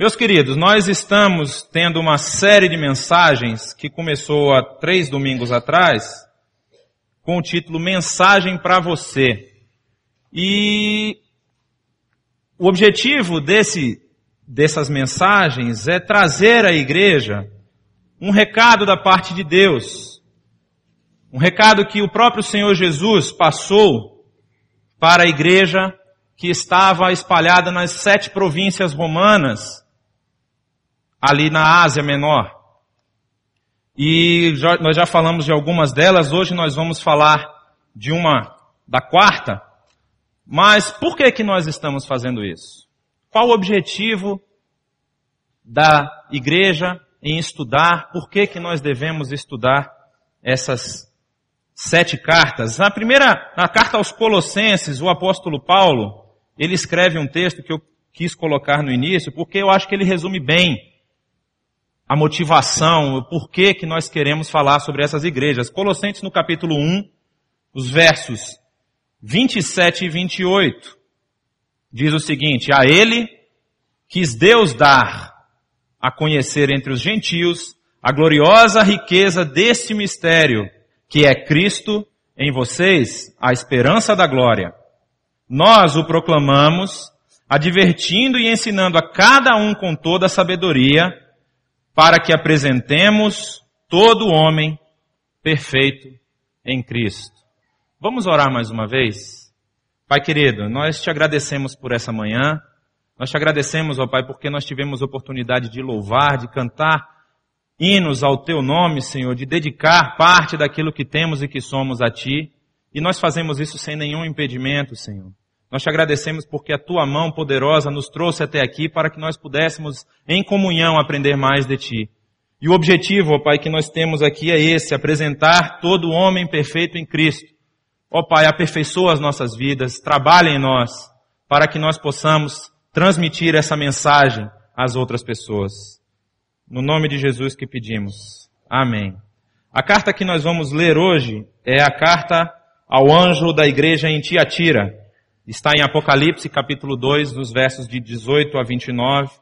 Meus queridos, nós estamos tendo uma série de mensagens que começou há três domingos atrás, com o título Mensagem para você. E o objetivo desse, dessas mensagens é trazer à igreja um recado da parte de Deus. Um recado que o próprio Senhor Jesus passou para a igreja que estava espalhada nas sete províncias romanas, ali na Ásia Menor. E já, nós já falamos de algumas delas, hoje nós vamos falar de uma, da quarta. Mas por que que nós estamos fazendo isso? Qual o objetivo da igreja em estudar? Por que que nós devemos estudar essas sete cartas? Na primeira, na carta aos Colossenses, o apóstolo Paulo, ele escreve um texto que eu quis colocar no início, porque eu acho que ele resume bem a motivação, o porquê que nós queremos falar sobre essas igrejas. Colossenses no capítulo 1, os versos 27 e 28, diz o seguinte, a ele quis Deus dar a conhecer entre os gentios a gloriosa riqueza deste mistério, que é Cristo em vocês, a esperança da glória nós o proclamamos, advertindo e ensinando a cada um com toda a sabedoria, para que apresentemos todo homem perfeito em Cristo. Vamos orar mais uma vez? Pai querido, nós te agradecemos por essa manhã. Nós te agradecemos, ó Pai, porque nós tivemos oportunidade de louvar, de cantar hinos ao teu nome, Senhor, de dedicar parte daquilo que temos e que somos a ti. E nós fazemos isso sem nenhum impedimento, Senhor. Nós te agradecemos porque a tua mão poderosa nos trouxe até aqui para que nós pudéssemos, em comunhão, aprender mais de ti. E o objetivo, ó Pai, que nós temos aqui é esse, apresentar todo homem perfeito em Cristo. Ó Pai, aperfeiçoa as nossas vidas, trabalha em nós, para que nós possamos transmitir essa mensagem às outras pessoas. No nome de Jesus que pedimos. Amém. A carta que nós vamos ler hoje é a carta ao anjo da igreja em Tiatira. Está em Apocalipse capítulo 2, dos versos de 18 a 29,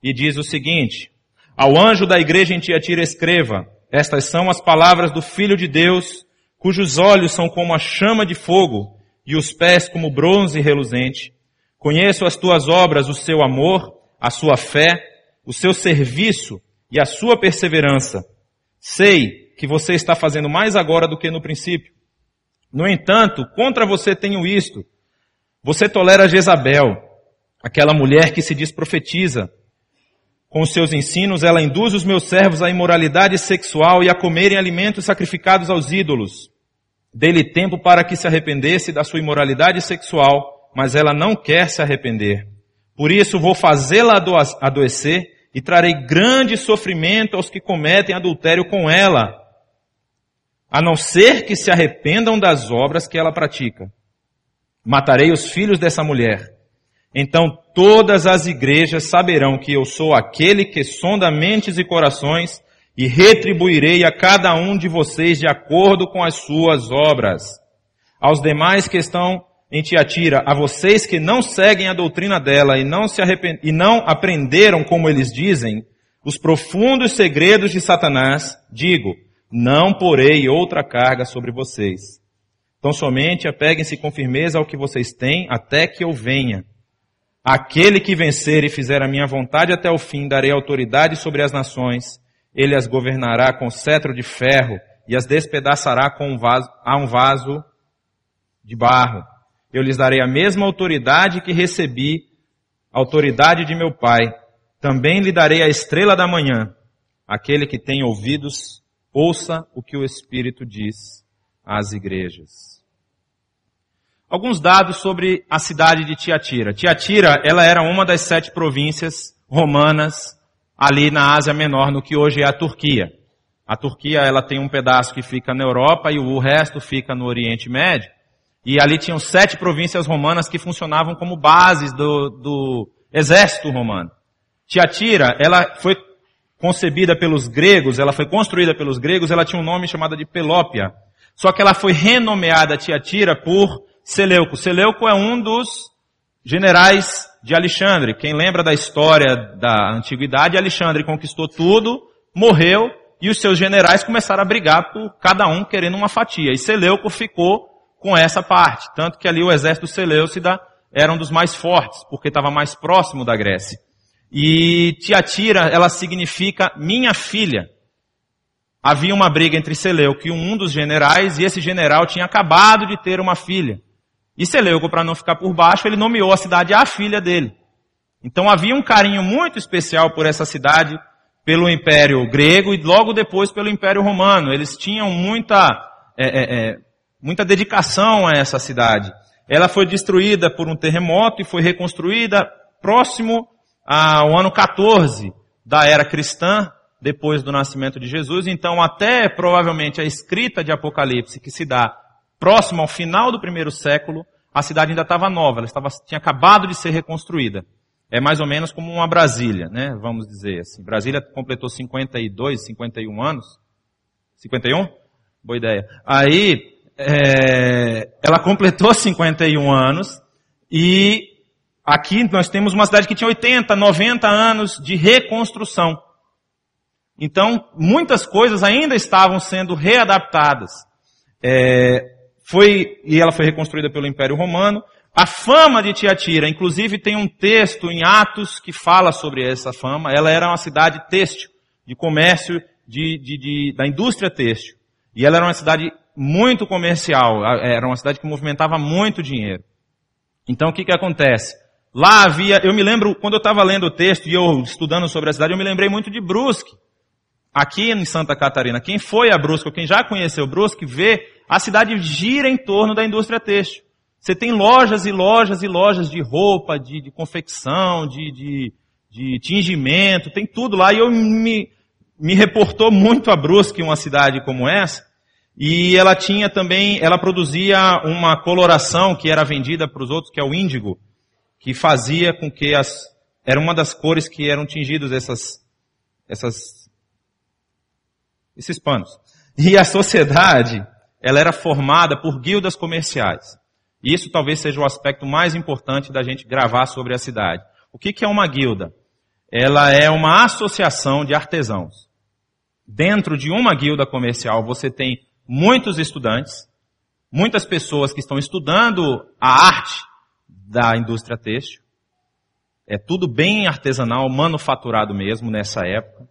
e diz o seguinte, ao anjo da igreja em Tiatira escreva, estas são as palavras do Filho de Deus, cujos olhos são como a chama de fogo e os pés como bronze reluzente. Conheço as tuas obras, o seu amor, a sua fé, o seu serviço e a sua perseverança. Sei que você está fazendo mais agora do que no princípio. No entanto, contra você tenho isto, você tolera Jezabel, aquela mulher que se diz profetiza. Com seus ensinos, ela induz os meus servos à imoralidade sexual e a comerem alimentos sacrificados aos ídolos. Dê-lhe tempo para que se arrependesse da sua imoralidade sexual, mas ela não quer se arrepender. Por isso vou fazê-la adoecer e trarei grande sofrimento aos que cometem adultério com ela, a não ser que se arrependam das obras que ela pratica. Matarei os filhos dessa mulher. Então todas as igrejas saberão que eu sou aquele que sonda mentes e corações e retribuirei a cada um de vocês de acordo com as suas obras. Aos demais que estão em Tiatira, a vocês que não seguem a doutrina dela e não se arrepend... e não aprenderam como eles dizem, os profundos segredos de Satanás, digo, não porei outra carga sobre vocês. Então somente apeguem-se com firmeza ao que vocês têm até que eu venha. Aquele que vencer e fizer a minha vontade até o fim, darei autoridade sobre as nações. Ele as governará com cetro de ferro e as despedaçará com um vaso, a um vaso de barro. Eu lhes darei a mesma autoridade que recebi, autoridade de meu Pai. Também lhe darei a estrela da manhã. Aquele que tem ouvidos, ouça o que o Espírito diz às igrejas. Alguns dados sobre a cidade de Tiatira. Tiatira, ela era uma das sete províncias romanas ali na Ásia Menor, no que hoje é a Turquia. A Turquia, ela tem um pedaço que fica na Europa e o resto fica no Oriente Médio. E ali tinham sete províncias romanas que funcionavam como bases do, do exército romano. Tiatira, ela foi concebida pelos gregos, ela foi construída pelos gregos, ela tinha um nome chamado de Pelópia. Só que ela foi renomeada Tiatira por Seleuco. Seleuco é um dos generais de Alexandre. Quem lembra da história da antiguidade, Alexandre conquistou tudo, morreu, e os seus generais começaram a brigar por cada um querendo uma fatia. E Seleuco ficou com essa parte. Tanto que ali o exército Seleucida era um dos mais fortes, porque estava mais próximo da Grécia. E Tiatira, ela significa minha filha. Havia uma briga entre Seleuco e um dos generais, e esse general tinha acabado de ter uma filha. E Seleuco, para não ficar por baixo, ele nomeou a cidade a filha dele. Então havia um carinho muito especial por essa cidade, pelo Império Grego e logo depois pelo Império Romano. Eles tinham muita, é, é, é, muita dedicação a essa cidade. Ela foi destruída por um terremoto e foi reconstruída próximo ao ano 14 da era cristã, depois do nascimento de Jesus. Então, até provavelmente a escrita de Apocalipse, que se dá próximo ao final do primeiro século, a cidade ainda estava nova, ela estava, tinha acabado de ser reconstruída. É mais ou menos como uma Brasília, né? Vamos dizer assim. Brasília completou 52, 51 anos. 51? Boa ideia. Aí, é, ela completou 51 anos e aqui nós temos uma cidade que tinha 80, 90 anos de reconstrução. Então, muitas coisas ainda estavam sendo readaptadas. É, foi, e ela foi reconstruída pelo Império Romano. A fama de Tiatira, inclusive tem um texto em Atos que fala sobre essa fama. Ela era uma cidade têxtil, de comércio, de, de, de, da indústria têxtil. E ela era uma cidade muito comercial, era uma cidade que movimentava muito dinheiro. Então o que que acontece? Lá havia, eu me lembro, quando eu estava lendo o texto e eu estudando sobre a cidade, eu me lembrei muito de Brusque aqui em Santa Catarina, quem foi a Brusque, ou quem já conheceu Brusque, vê a cidade gira em torno da indústria têxtil. Você tem lojas e lojas e lojas de roupa, de, de confecção, de, de, de, tingimento, tem tudo lá. E eu me, me reportou muito a Brusque, uma cidade como essa. E ela tinha também, ela produzia uma coloração que era vendida para os outros, que é o índigo, que fazia com que as, era uma das cores que eram tingidas essas, essas esses panos. E a sociedade, ela era formada por guildas comerciais. E isso talvez seja o aspecto mais importante da gente gravar sobre a cidade. O que, que é uma guilda? Ela é uma associação de artesãos. Dentro de uma guilda comercial você tem muitos estudantes, muitas pessoas que estão estudando a arte da indústria têxtil. É tudo bem artesanal, manufaturado mesmo nessa época.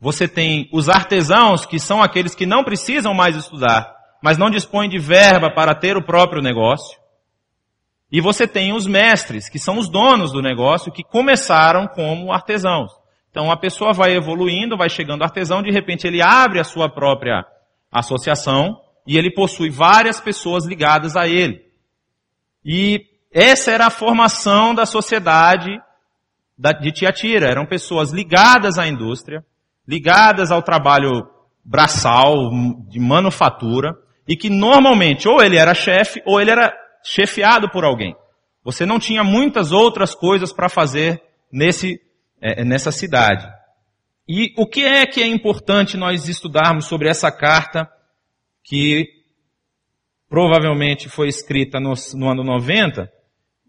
Você tem os artesãos, que são aqueles que não precisam mais estudar, mas não dispõem de verba para ter o próprio negócio. E você tem os mestres, que são os donos do negócio, que começaram como artesãos. Então a pessoa vai evoluindo, vai chegando artesão, de repente ele abre a sua própria associação e ele possui várias pessoas ligadas a ele. E essa era a formação da sociedade de Tiatira. Eram pessoas ligadas à indústria, ligadas ao trabalho braçal, de manufatura, e que normalmente ou ele era chefe ou ele era chefiado por alguém. Você não tinha muitas outras coisas para fazer nesse, é, nessa cidade. E o que é que é importante nós estudarmos sobre essa carta que provavelmente foi escrita no, no ano 90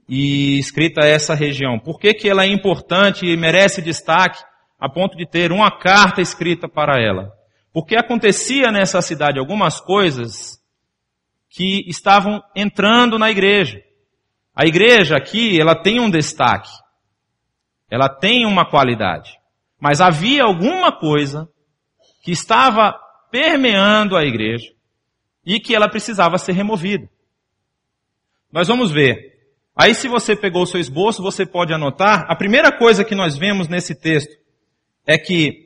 e escrita a essa região? Por que, que ela é importante e merece destaque? a ponto de ter uma carta escrita para ela. Porque acontecia nessa cidade algumas coisas que estavam entrando na igreja. A igreja aqui, ela tem um destaque. Ela tem uma qualidade. Mas havia alguma coisa que estava permeando a igreja e que ela precisava ser removida. Nós vamos ver. Aí se você pegou o seu esboço, você pode anotar. A primeira coisa que nós vemos nesse texto é que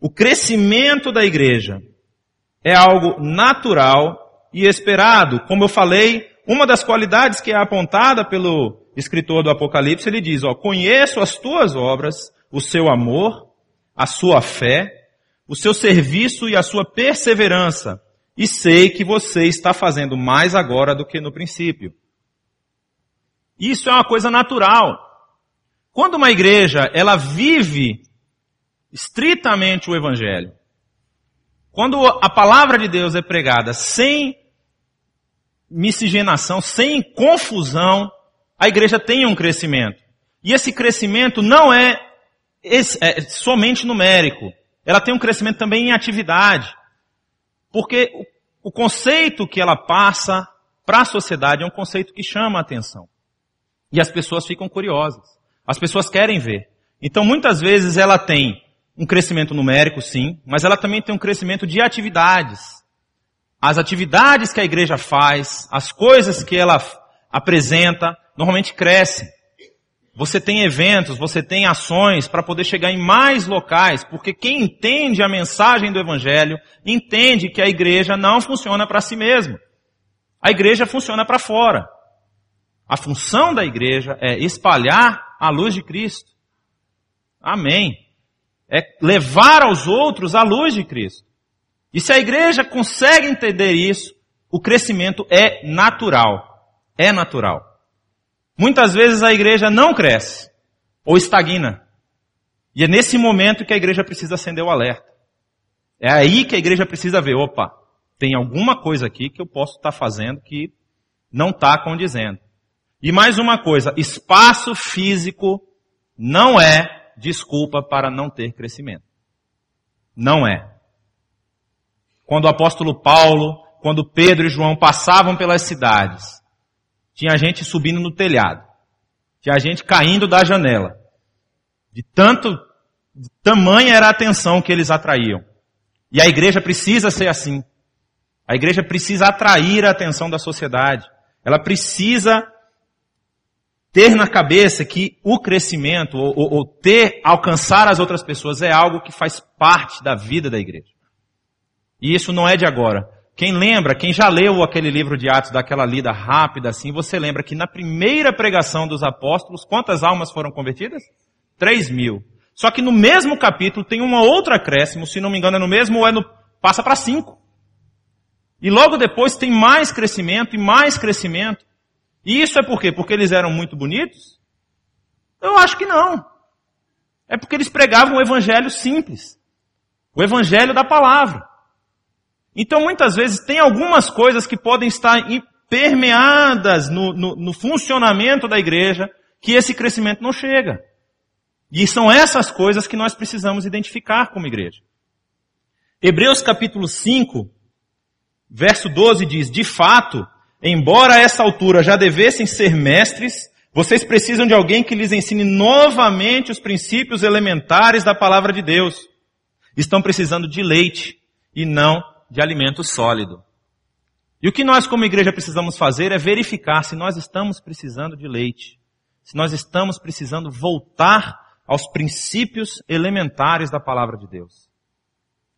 o crescimento da igreja é algo natural e esperado. Como eu falei, uma das qualidades que é apontada pelo escritor do Apocalipse, ele diz, ó, conheço as tuas obras, o seu amor, a sua fé, o seu serviço e a sua perseverança, e sei que você está fazendo mais agora do que no princípio. Isso é uma coisa natural. Quando uma igreja, ela vive estritamente o Evangelho. Quando a palavra de Deus é pregada sem miscigenação, sem confusão, a igreja tem um crescimento. E esse crescimento não é, é somente numérico. Ela tem um crescimento também em atividade. Porque o, conceito que ela passa para a sociedade é um conceito que chama a atenção. E as pessoas ficam curiosas. As pessoas querem ver. Então muitas vezes ela tem um crescimento numérico, sim, mas ela também tem um crescimento de atividades. As atividades que a igreja faz, as coisas que ela apresenta, normalmente crescem. Você tem eventos, você tem ações para poder chegar em mais locais, porque quem entende a mensagem do Evangelho entende que a igreja não funciona para si mesma. A igreja funciona para fora. A função da igreja é espalhar a luz de Cristo. Amém. É levar aos outros a luz de Cristo. E se a igreja consegue entender isso, o crescimento é natural. É natural. Muitas vezes a igreja não cresce ou estagna. E é nesse momento que a igreja precisa acender o alerta. É aí que a igreja precisa ver, opa, tem alguma coisa aqui que eu posso estar tá fazendo que não está condizendo. E mais uma coisa, espaço físico não é desculpa para não ter crescimento. Não é. Quando o apóstolo Paulo, quando Pedro e João passavam pelas cidades, tinha gente subindo no telhado. Tinha gente caindo da janela. De tanto, de tamanha era a atenção que eles atraíam. E a igreja precisa ser assim. A igreja precisa atrair a atenção da sociedade. Ela precisa ter na cabeça que o crescimento, ou, ou, ou, ter, alcançar as outras pessoas é algo que faz parte da vida da igreja. E isso não é de agora. Quem lembra, quem já leu aquele livro de Atos, daquela lida rápida assim, você lembra que na primeira pregação dos apóstolos, quantas almas foram convertidas? Três mil. Só que no mesmo capítulo tem uma outra acréscimo, se não me engano é no mesmo ou é no, passa para cinco. E logo depois tem mais crescimento e mais crescimento. E isso é por quê? Porque eles eram muito bonitos? Eu acho que não. É porque eles pregavam o evangelho simples. O evangelho da palavra. Então muitas vezes tem algumas coisas que podem estar permeadas no, no, no funcionamento da igreja que esse crescimento não chega. E são essas coisas que nós precisamos identificar como igreja. Hebreus capítulo 5, verso 12 diz, de fato, embora a essa altura já devessem ser mestres, vocês precisam de alguém que lhes ensine novamente os princípios elementares da palavra de Deus. Estão precisando de leite e não de alimento sólido. E o que nós como igreja precisamos fazer é verificar se nós estamos precisando de leite, se nós estamos precisando voltar aos princípios elementares da palavra de Deus.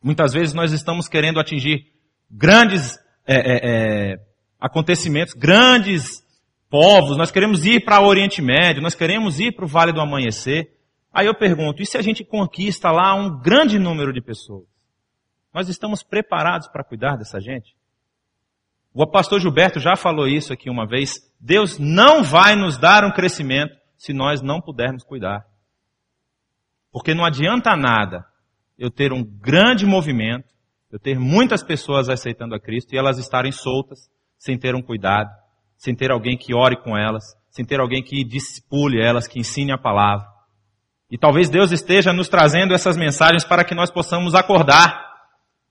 Muitas vezes nós estamos querendo atingir grandes é, é, é, acontecimentos, grandes povos, nós queremos ir para o Oriente Médio, nós queremos ir para o Vale do Amanhecer. Aí eu pergunto, e se a gente conquista lá um grande número de pessoas? Nós estamos preparados para cuidar dessa gente? O pastor Gilberto já falou isso aqui uma vez. Deus não vai nos dar um crescimento se nós não pudermos cuidar. Porque não adianta nada eu ter um grande movimento, eu ter muitas pessoas aceitando a Cristo e elas estarem soltas, sem ter um cuidado, sem ter alguém que ore com elas, sem ter alguém que discipule elas, que ensine a palavra. E talvez Deus esteja nos trazendo essas mensagens para que nós possamos acordar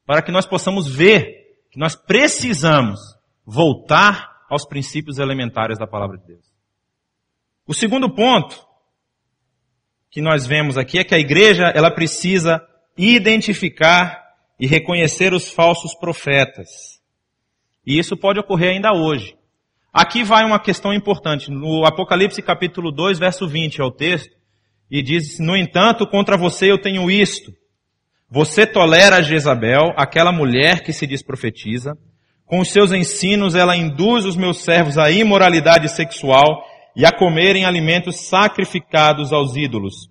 para que nós possamos ver que nós precisamos voltar aos princípios elementares da palavra de Deus. O segundo ponto que nós vemos aqui é que a igreja, ela precisa identificar e reconhecer os falsos profetas. E isso pode ocorrer ainda hoje. Aqui vai uma questão importante. No Apocalipse capítulo 2, verso 20 é o texto, e diz, no entanto, contra você eu tenho isto, você tolera Jezabel, aquela mulher que se diz profetiza. Com os seus ensinos ela induz os meus servos à imoralidade sexual e a comerem alimentos sacrificados aos ídolos.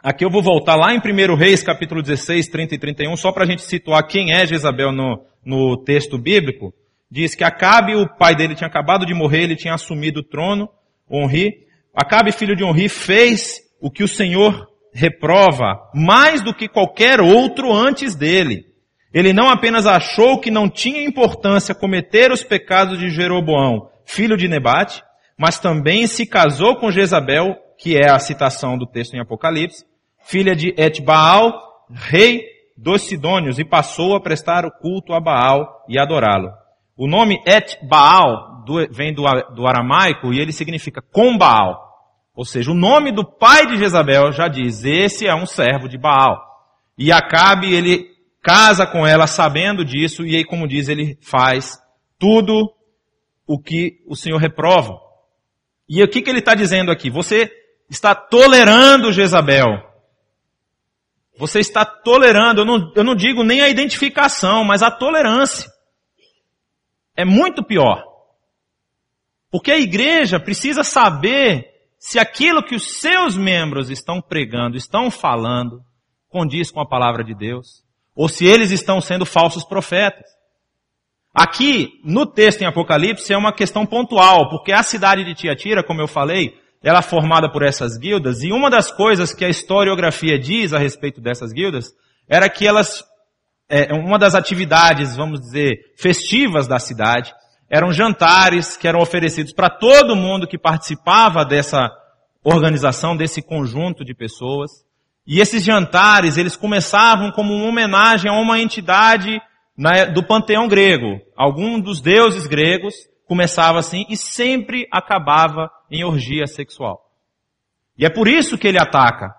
Aqui eu vou voltar lá em 1 Reis, capítulo 16, 30 e 31, só para a gente situar quem é Jezabel no, no texto bíblico. Diz que Acabe, o pai dele tinha acabado de morrer, ele tinha assumido o trono, Onri. Acabe, filho de Onri, fez o que o Senhor reprova mais do que qualquer outro antes dele. Ele não apenas achou que não tinha importância cometer os pecados de Jeroboão, filho de Nebate, mas também se casou com Jezabel, que é a citação do texto em Apocalipse, filha de Etbaal, rei dos Sidônios, e passou a prestar o culto a Baal e adorá-lo. O nome Etbaal vem do, do aramaico e ele significa com Baal. Ou seja, o nome do pai de Jezabel já diz, esse é um servo de Baal. E Acabe, ele casa com ela sabendo disso, e aí, como diz, ele faz tudo o que o Senhor reprova. E o que, que ele está dizendo aqui? Você está tolerando Jezabel. Você está tolerando, eu não, eu não digo nem a identificação, mas a tolerância. É muito pior. Porque a igreja precisa saber se aquilo que os seus membros estão pregando, estão falando, condiz com a palavra de Deus, ou se eles estão sendo falsos profetas. Aqui, no texto em Apocalipse, é uma questão pontual, porque a cidade de Tiatira, como eu falei, ela é formada por essas guildas, e uma das coisas que a historiografia diz a respeito dessas guildas, era que elas, é, uma das atividades, vamos dizer, festivas da cidade, eram jantares que eram oferecidos para todo mundo que participava dessa organização, desse conjunto de pessoas. E esses jantares, eles começavam como uma homenagem a uma entidade do panteão grego. Algum dos deuses gregos começava assim e sempre acabava em orgia sexual. E é por isso que ele ataca.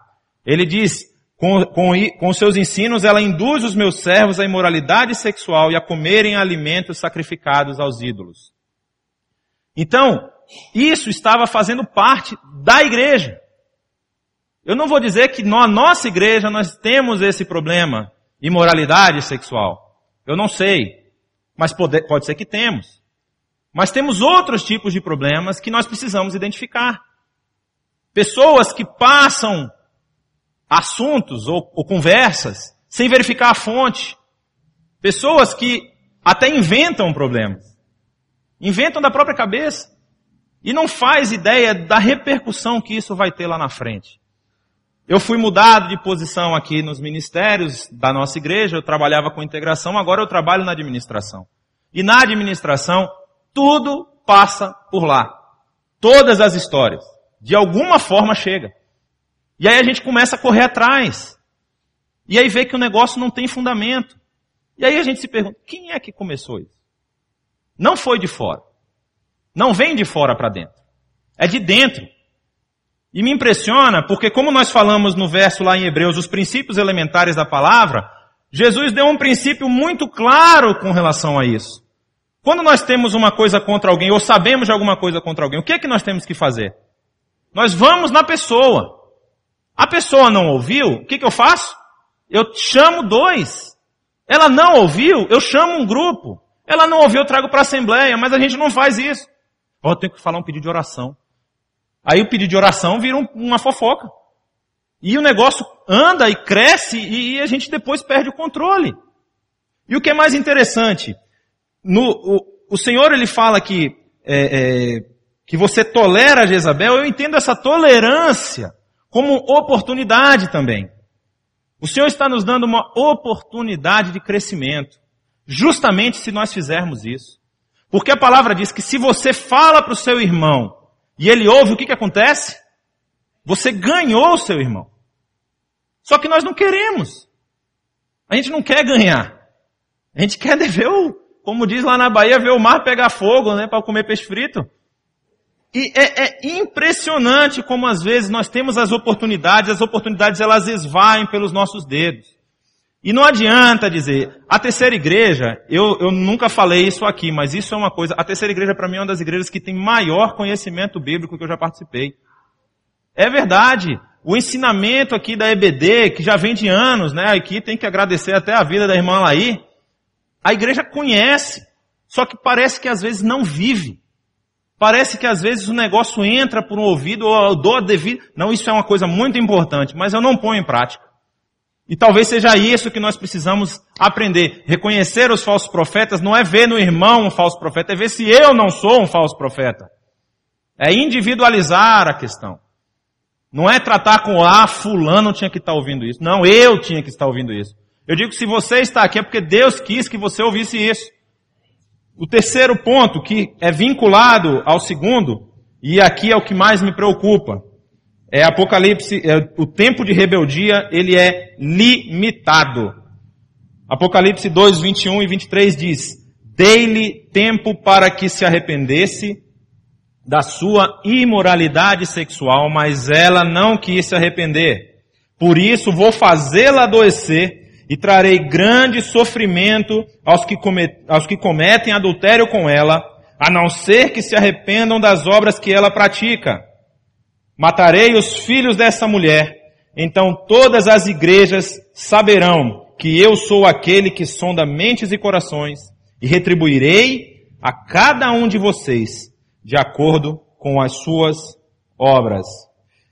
Ele diz, com, com, com seus ensinos, ela induz os meus servos à imoralidade sexual e a comerem alimentos sacrificados aos ídolos. Então, isso estava fazendo parte da igreja. Eu não vou dizer que na nossa igreja nós temos esse problema, imoralidade sexual. Eu não sei. Mas pode, pode ser que temos. Mas temos outros tipos de problemas que nós precisamos identificar. Pessoas que passam assuntos ou, ou conversas sem verificar a fonte. Pessoas que até inventam problemas. Inventam da própria cabeça. E não faz ideia da repercussão que isso vai ter lá na frente. Eu fui mudado de posição aqui nos ministérios da nossa igreja, eu trabalhava com integração, agora eu trabalho na administração. E na administração, tudo passa por lá. Todas as histórias. De alguma forma chega. E aí a gente começa a correr atrás. E aí vê que o negócio não tem fundamento. E aí a gente se pergunta, quem é que começou isso? Não foi de fora. Não vem de fora para dentro. É de dentro. E me impressiona porque como nós falamos no verso lá em Hebreus, os princípios elementares da palavra, Jesus deu um princípio muito claro com relação a isso. Quando nós temos uma coisa contra alguém, ou sabemos de alguma coisa contra alguém, o que é que nós temos que fazer? Nós vamos na pessoa. A pessoa não ouviu, o que, que eu faço? Eu chamo dois. Ela não ouviu, eu chamo um grupo. Ela não ouviu, eu trago para a assembleia, mas a gente não faz isso. Eu tenho que falar um pedido de oração. Aí o pedido de oração vira uma fofoca. E o negócio anda e cresce e a gente depois perde o controle. E o que é mais interessante, no, o, o Senhor ele fala que, é, é, que você tolera Jezabel, eu entendo essa tolerância como oportunidade também. O Senhor está nos dando uma oportunidade de crescimento, justamente se nós fizermos isso. Porque a palavra diz que se você fala para o seu irmão e ele ouve, o que, que acontece? Você ganhou o seu irmão. Só que nós não queremos. A gente não quer ganhar. A gente quer ver o, como diz lá na Bahia, ver o mar pegar fogo, né, para comer peixe frito. E é, é, impressionante como às vezes nós temos as oportunidades, as oportunidades elas esvaem pelos nossos dedos. E não adianta dizer, a terceira igreja, eu, eu nunca falei isso aqui, mas isso é uma coisa, a terceira igreja para mim é uma das igrejas que tem maior conhecimento bíblico que eu já participei. É verdade. O ensinamento aqui da EBD, que já vem de anos, né? Aqui tem que agradecer até a vida da irmã Laí. A igreja conhece, só que parece que às vezes não vive. Parece que às vezes o negócio entra por um ouvido ou eu dou a devida. Não, isso é uma coisa muito importante, mas eu não ponho em prática. E talvez seja isso que nós precisamos aprender. Reconhecer os falsos profetas não é ver no irmão um falso profeta, é ver se eu não sou um falso profeta. É individualizar a questão. Não é tratar com, ah, fulano tinha que estar ouvindo isso. Não, eu tinha que estar ouvindo isso. Eu digo que se você está aqui é porque Deus quis que você ouvisse isso. O terceiro ponto, que é vinculado ao segundo, e aqui é o que mais me preocupa, É Apocalipse, é, o tempo de rebeldia, ele é limitado. Apocalipse 2, 21 e 23 diz, Dei-lhe tempo para que se arrependesse da sua imoralidade sexual, mas ela não quis se arrepender. Por isso vou fazê-la adoecer e trarei grande sofrimento aos que, aos que cometem adultério com ela, a não ser que se arrependam das obras que ela pratica. Matarei os filhos dessa mulher, então todas as igrejas saberão que eu sou aquele que sonda mentes e corações, e retribuirei a cada um de vocês de acordo com as suas obras.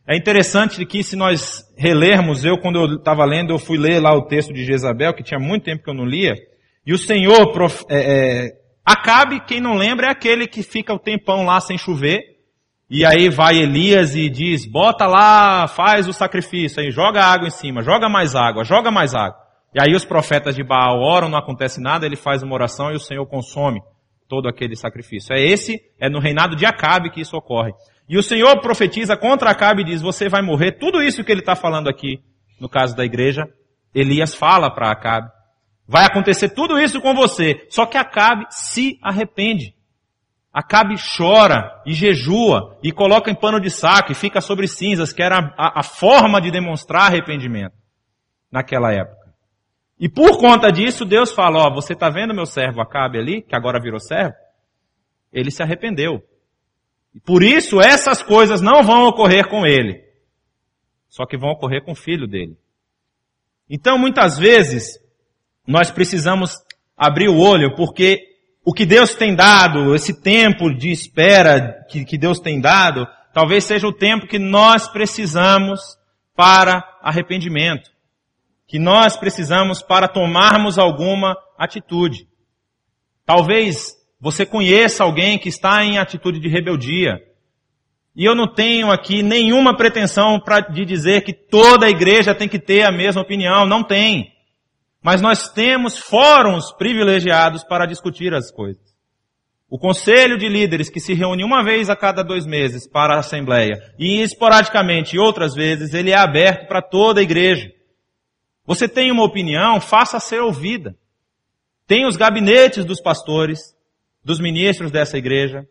É interessante que se nós relermos, eu quando eu estava lendo, eu fui ler lá o texto de Jezabel, que tinha muito tempo que eu não lia, e o Senhor, prof, é, é, Acabe, quem não lembra, é aquele que fica o tempão lá sem chover, e aí vai Elias e diz, bota lá, faz o sacrifício, aí joga água em cima, joga mais água, joga mais água. E aí os profetas de Baal oram, não acontece nada, ele faz uma oração e o Senhor consome todo aquele sacrifício. É esse, é no reinado de Acabe que isso ocorre. E o Senhor profetiza contra Acabe e diz, você vai morrer. Tudo isso que ele está falando aqui, no caso da igreja, Elias fala para Acabe. Vai acontecer tudo isso com você. Só que Acabe se arrepende. Acabe chora e jejua e coloca em pano de saco e fica sobre cinzas, que era a, a forma de demonstrar arrependimento naquela época. E por conta disso, Deus fala, ó, você está vendo meu servo Acabe ali, que agora virou servo? Ele se arrependeu. Por isso essas coisas não vão ocorrer com ele. Só que vão ocorrer com o filho dele. Então muitas vezes nós precisamos abrir o olho porque o que Deus tem dado, esse tempo de espera que, que Deus tem dado, talvez seja o tempo que nós precisamos para arrependimento. Que nós precisamos para tomarmos alguma atitude. Talvez você conheça alguém que está em atitude de rebeldia. E eu não tenho aqui nenhuma pretensão pra, de dizer que toda a igreja tem que ter a mesma opinião. Não tem. Mas nós temos fóruns privilegiados para discutir as coisas. O conselho de líderes que se reúne uma vez a cada dois meses para a assembleia e esporadicamente outras vezes, ele é aberto para toda a igreja. Você tem uma opinião, faça ser ouvida. Tem os gabinetes dos pastores, dos ministros dessa igreja.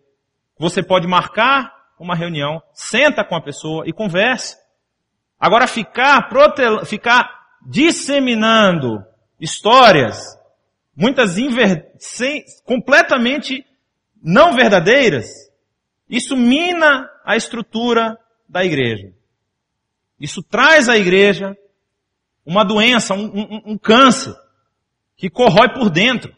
Você pode marcar uma reunião, senta com a pessoa e converse. Agora ficar, protel... ficar disseminando histórias, muitas inver... Sem... completamente não verdadeiras, isso mina a estrutura da igreja. Isso traz à igreja uma doença, um, um, um câncer que corrói por dentro.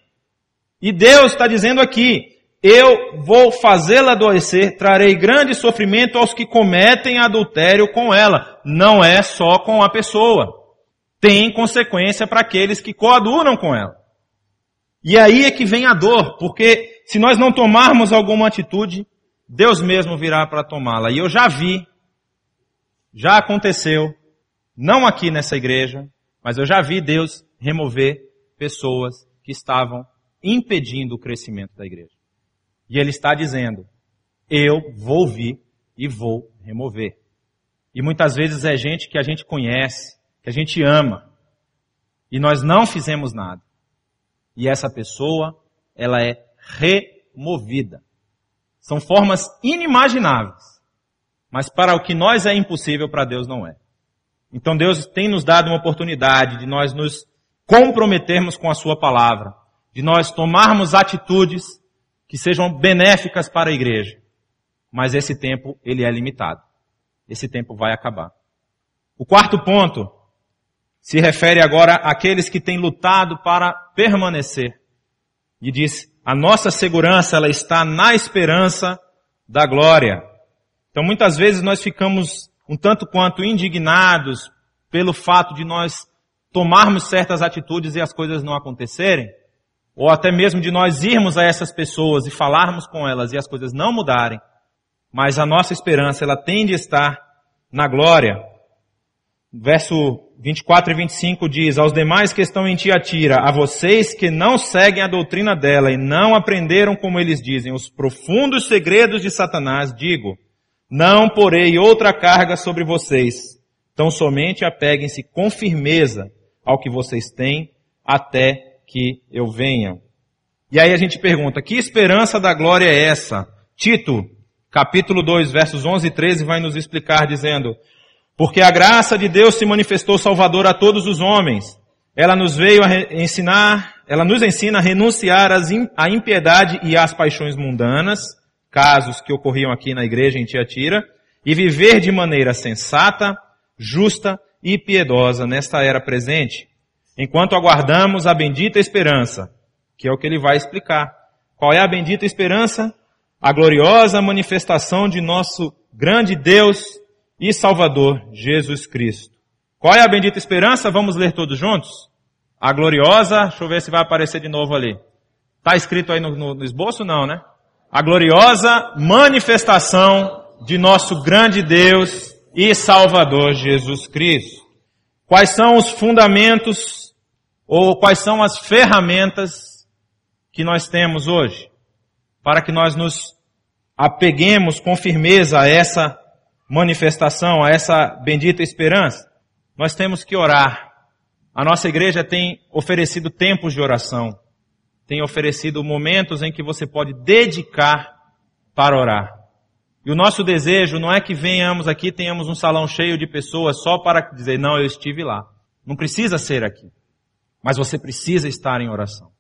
E Deus está dizendo aqui, eu vou fazê-la adoecer, trarei grande sofrimento aos que cometem adultério com ela. Não é só com a pessoa. Tem consequência para aqueles que coadunam com ela. E aí é que vem a dor, porque se nós não tomarmos alguma atitude, Deus mesmo virá para tomá-la. E eu já vi, já aconteceu, não aqui nessa igreja, mas eu já vi Deus remover pessoas que estavam impedindo o crescimento da igreja. E ele está dizendo, eu vou vir e vou remover. E muitas vezes é gente que a gente conhece, que a gente ama, e nós não fizemos nada. E essa pessoa, ela é removida. São formas inimagináveis. Mas para o que nós é impossível, para Deus não é. Então Deus tem nos dado uma oportunidade de nós nos comprometermos com a Sua palavra, de nós tomarmos atitudes que sejam benéficas para a igreja. Mas esse tempo, ele é limitado. Esse tempo vai acabar. O quarto ponto se refere agora àqueles que têm lutado para permanecer. E diz, a nossa segurança, ela está na esperança da glória. Então muitas vezes nós ficamos um tanto quanto indignados pelo fato de nós tomarmos certas atitudes e as coisas não acontecerem, ou até mesmo de nós irmos a essas pessoas e falarmos com elas e as coisas não mudarem, mas a nossa esperança ela tende a estar na glória. Verso 24 e 25 diz, aos demais que estão em Tiatira, a vocês que não seguem a doutrina dela e não aprenderam como eles dizem, os profundos segredos de Satanás, digo, Não porei outra carga sobre vocês. Então somente apeguem-se com firmeza ao que vocês têm até que eu venha. E aí a gente pergunta, que esperança da glória é essa? Tito, capítulo 2, versos 11 e 13 vai nos explicar dizendo, porque a graça de Deus se manifestou salvador a todos os homens. Ela nos veio a ensinar, ela nos ensina a renunciar à impiedade e às paixões mundanas, casos que ocorriam aqui na igreja em Tiatira, e viver de maneira sensata, justa e piedosa nesta era presente, enquanto aguardamos a bendita esperança, que é o que ele vai explicar. Qual é a bendita esperança? A gloriosa manifestação de nosso grande Deus e Salvador, Jesus Cristo. Qual é a bendita esperança? Vamos ler todos juntos? A gloriosa, deixa eu ver se vai aparecer de novo ali. Está escrito aí no, no, no esboço? Não, né? a gloriosa manifestação de nosso grande Deus e Salvador Jesus Cristo. Quais são os fundamentos ou quais são as ferramentas que nós temos hoje para que nós nos apeguemos com firmeza a essa manifestação, a essa bendita esperança? Nós temos que orar. A nossa igreja tem oferecido tempos de oração tem oferecido momentos em que você pode dedicar para orar. E o nosso desejo não é que venhamos aqui, tenhamos um salão cheio de pessoas só para dizer, não, eu estive lá. Não precisa ser aqui. Mas você precisa estar em oração.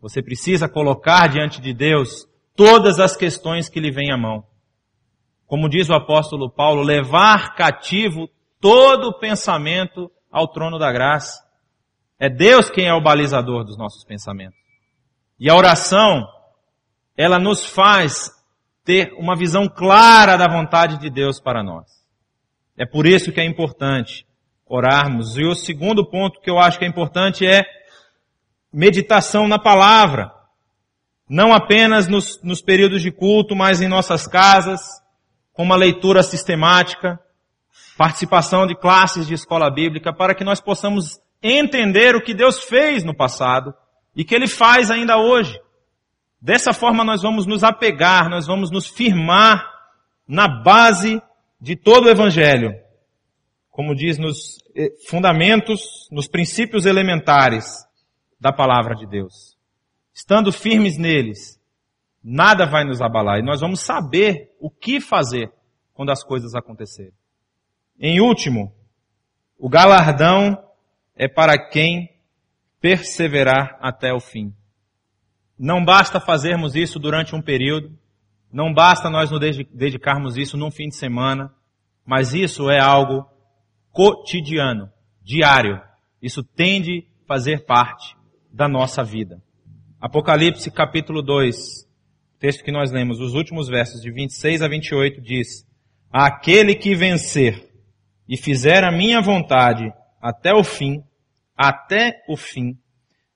Você precisa colocar diante de Deus todas as questões que lhe vêm à mão. Como diz o apóstolo Paulo, levar cativo todo o pensamento ao trono da graça. É Deus quem é o balizador dos nossos pensamentos. E a oração, ela nos faz ter uma visão clara da vontade de Deus para nós. É por isso que é importante orarmos. E o segundo ponto que eu acho que é importante é meditação na palavra. Não apenas nos, nos períodos de culto, mas em nossas casas, com uma leitura sistemática, participação de classes de escola bíblica, para que nós possamos entender o que Deus fez no passado e que Ele faz ainda hoje. Dessa forma nós vamos nos apegar, nós vamos nos firmar na base de todo o Evangelho. Como diz nos eh, fundamentos, nos princípios elementares da palavra de Deus. Estando firmes neles, nada vai nos abalar e nós vamos saber o que fazer quando as coisas acontecerem. Em último, o galardão é para quem perseverar até o fim. Não basta fazermos isso durante um período, não basta nós nos dedicarmos isso num fim de semana, mas isso é algo cotidiano, diário. Isso tende a fazer parte da nossa vida. Apocalipse capítulo 2, texto que nós lemos, os últimos versos de 26 a 28 diz: Aquele que vencer e fizer a minha vontade até o fim, até o fim.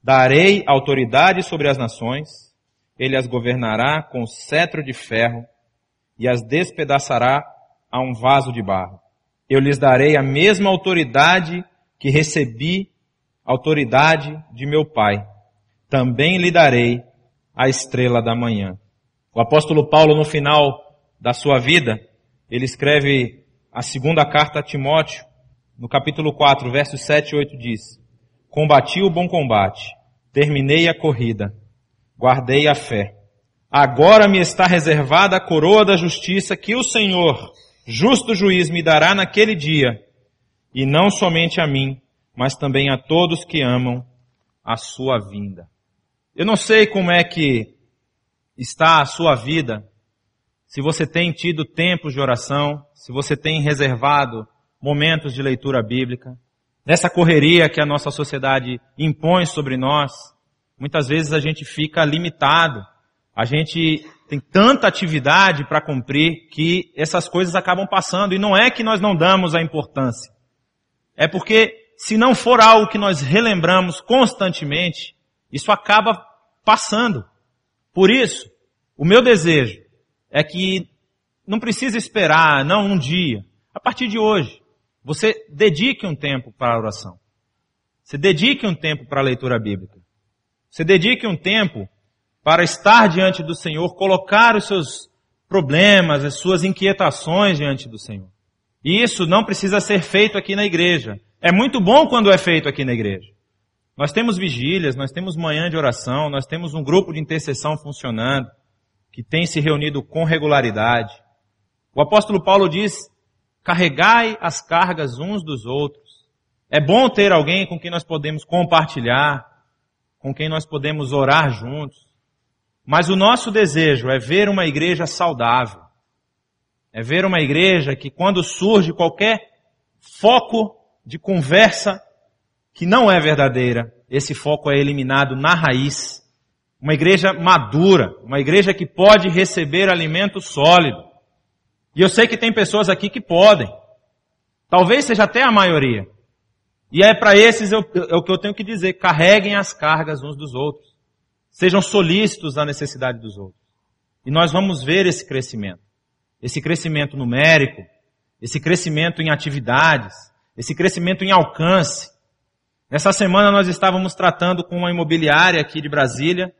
Darei autoridade sobre as nações, ele as governará com cetro de ferro e as despedaçará a um vaso de barro. Eu lhes darei a mesma autoridade que recebi, autoridade de meu Pai. Também lhe darei a estrela da manhã. O apóstolo Paulo, no final da sua vida, ele escreve a segunda carta a Timóteo, no capítulo 4, versos 7 e 8 diz, Combati o bom combate, terminei a corrida, guardei a fé. Agora me está reservada a coroa da justiça que o Senhor, justo juiz, me dará naquele dia, e não somente a mim, mas também a todos que amam a sua vinda. Eu não sei como é que está a sua vida, se você tem tido tempos de oração, se você tem reservado momentos de leitura bíblica, Nessa correria que a nossa sociedade impõe sobre nós, muitas vezes a gente fica limitado. A gente tem tanta atividade para cumprir que essas coisas acabam passando. E não é que nós não damos a importância. É porque se não for algo que nós relembramos constantemente, isso acaba passando. Por isso, o meu desejo é que não precisa esperar, não um dia. A partir de hoje, você dedique um tempo para a oração. Você dedique um tempo para a leitura bíblica. Você dedique um tempo para estar diante do Senhor, colocar os seus problemas, as suas inquietações diante do Senhor. E isso não precisa ser feito aqui na igreja. É muito bom quando é feito aqui na igreja. Nós temos vigílias, nós temos manhã de oração, nós temos um grupo de intercessão funcionando, que tem se reunido com regularidade. O apóstolo Paulo diz, carregai as cargas uns dos outros. É bom ter alguém com quem nós podemos compartilhar, com quem nós podemos orar juntos. Mas o nosso desejo é ver uma igreja saudável. É ver uma igreja que quando surge qualquer foco de conversa que não é verdadeira, esse foco é eliminado na raiz. Uma igreja madura, uma igreja que pode receber alimento sólido. E eu sei que tem pessoas aqui que podem. Talvez seja até a maioria. E é para esses eu, é o que eu tenho que dizer. Carreguem as cargas uns dos outros. Sejam solícitos à necessidade dos outros. E nós vamos ver esse crescimento. Esse crescimento numérico, esse crescimento em atividades, esse crescimento em alcance. Nessa semana nós estávamos tratando com uma imobiliária aqui de Brasília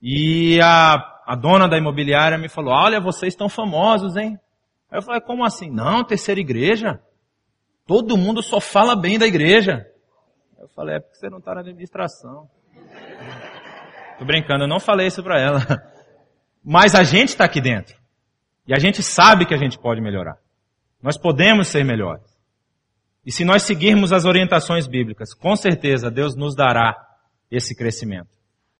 e a, a dona da imobiliária me falou, olha, vocês estão famosos, hein? Aí eu falei, como assim? Não, terceira igreja? Todo mundo só fala bem da igreja. Eu falei, é porque você não está na administração. Tô brincando, eu não falei isso para ela. Mas a gente está aqui dentro. E a gente sabe que a gente pode melhorar. Nós podemos ser melhores. E se nós seguirmos as orientações bíblicas, com certeza Deus nos dará esse crescimento.